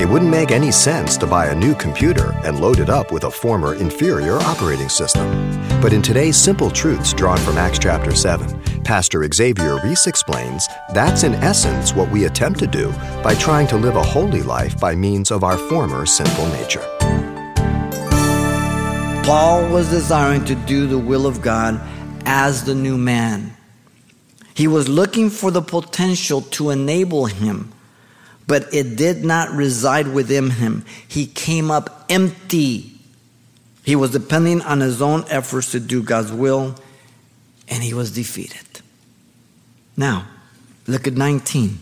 It wouldn't make any sense to buy a new computer and load it up with a former inferior operating system. But in today's Simple Truths drawn from Acts chapter 7, Pastor Xavier Reese explains that's in essence what we attempt to do by trying to live a holy life by means of our former sinful nature. Paul was desiring to do the will of God as the new man. He was looking for the potential to enable him but it did not reside within him. He came up empty. He was depending on his own efforts to do God's will, and he was defeated. Now, look at 19.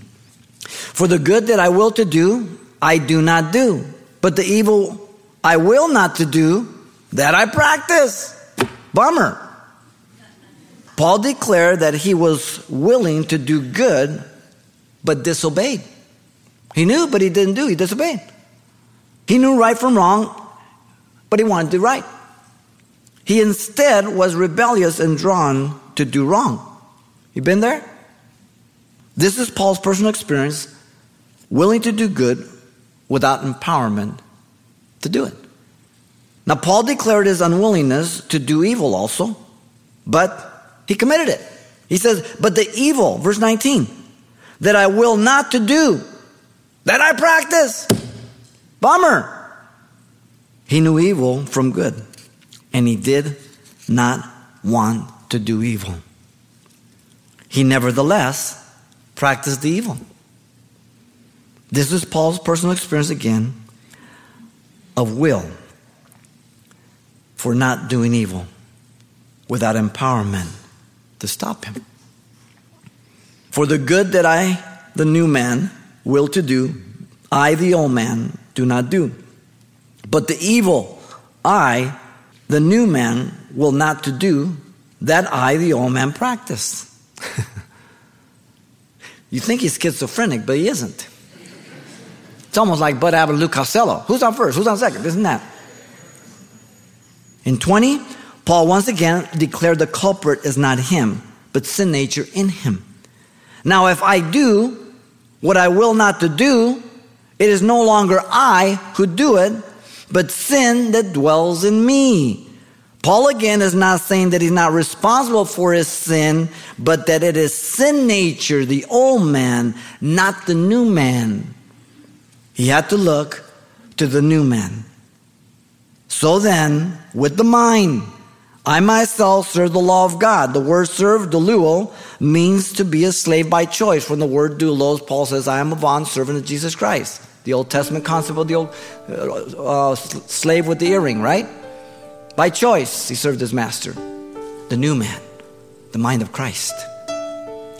For the good that I will to do, I do not do, but the evil I will not to do, that I practice. Bummer. Paul declared that he was willing to do good, but disobeyed. He knew, but he didn't do. He disobeyed. He knew right from wrong, but he wanted to do right. He instead was rebellious and drawn to do wrong. You been there? This is Paul's personal experience, willing to do good without empowerment to do it. Now, Paul declared his unwillingness to do evil also, but he committed it. He says, But the evil, verse 19, that I will not to do, that I practice. Bummer. He knew evil from good, and he did not want to do evil. He nevertheless practiced the evil. This is Paul's personal experience again of will for not doing evil without empowerment to stop him. For the good that I, the new man, will to do, I, the old man, do not do. But the evil, I, the new man, will not to do, that I, the old man, practice. you think he's schizophrenic, but he isn't. It's almost like Bud Abbott and Lou Costello. Who's on first? Who's on second? Isn't that? In 20, Paul once again declared the culprit is not him, but sin nature in him. Now, if I do what I will not to do, it is no longer I who do it, but sin that dwells in me. Paul again is not saying that he's not responsible for his sin, but that it is sin nature, the old man, not the new man. He had to look to the new man. So then, with the mind, I myself serve the law of God. The word serve, doulo, means to be a slave by choice. From the word doulos, Paul says, I am a bond servant of Jesus Christ. The Old Testament concept of the old uh, uh, slave with the earring, right? By choice, he served his master. The new man, the mind of Christ.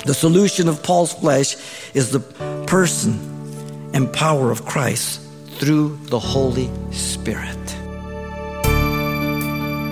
The solution of Paul's flesh is the person and power of Christ through the Holy Spirit.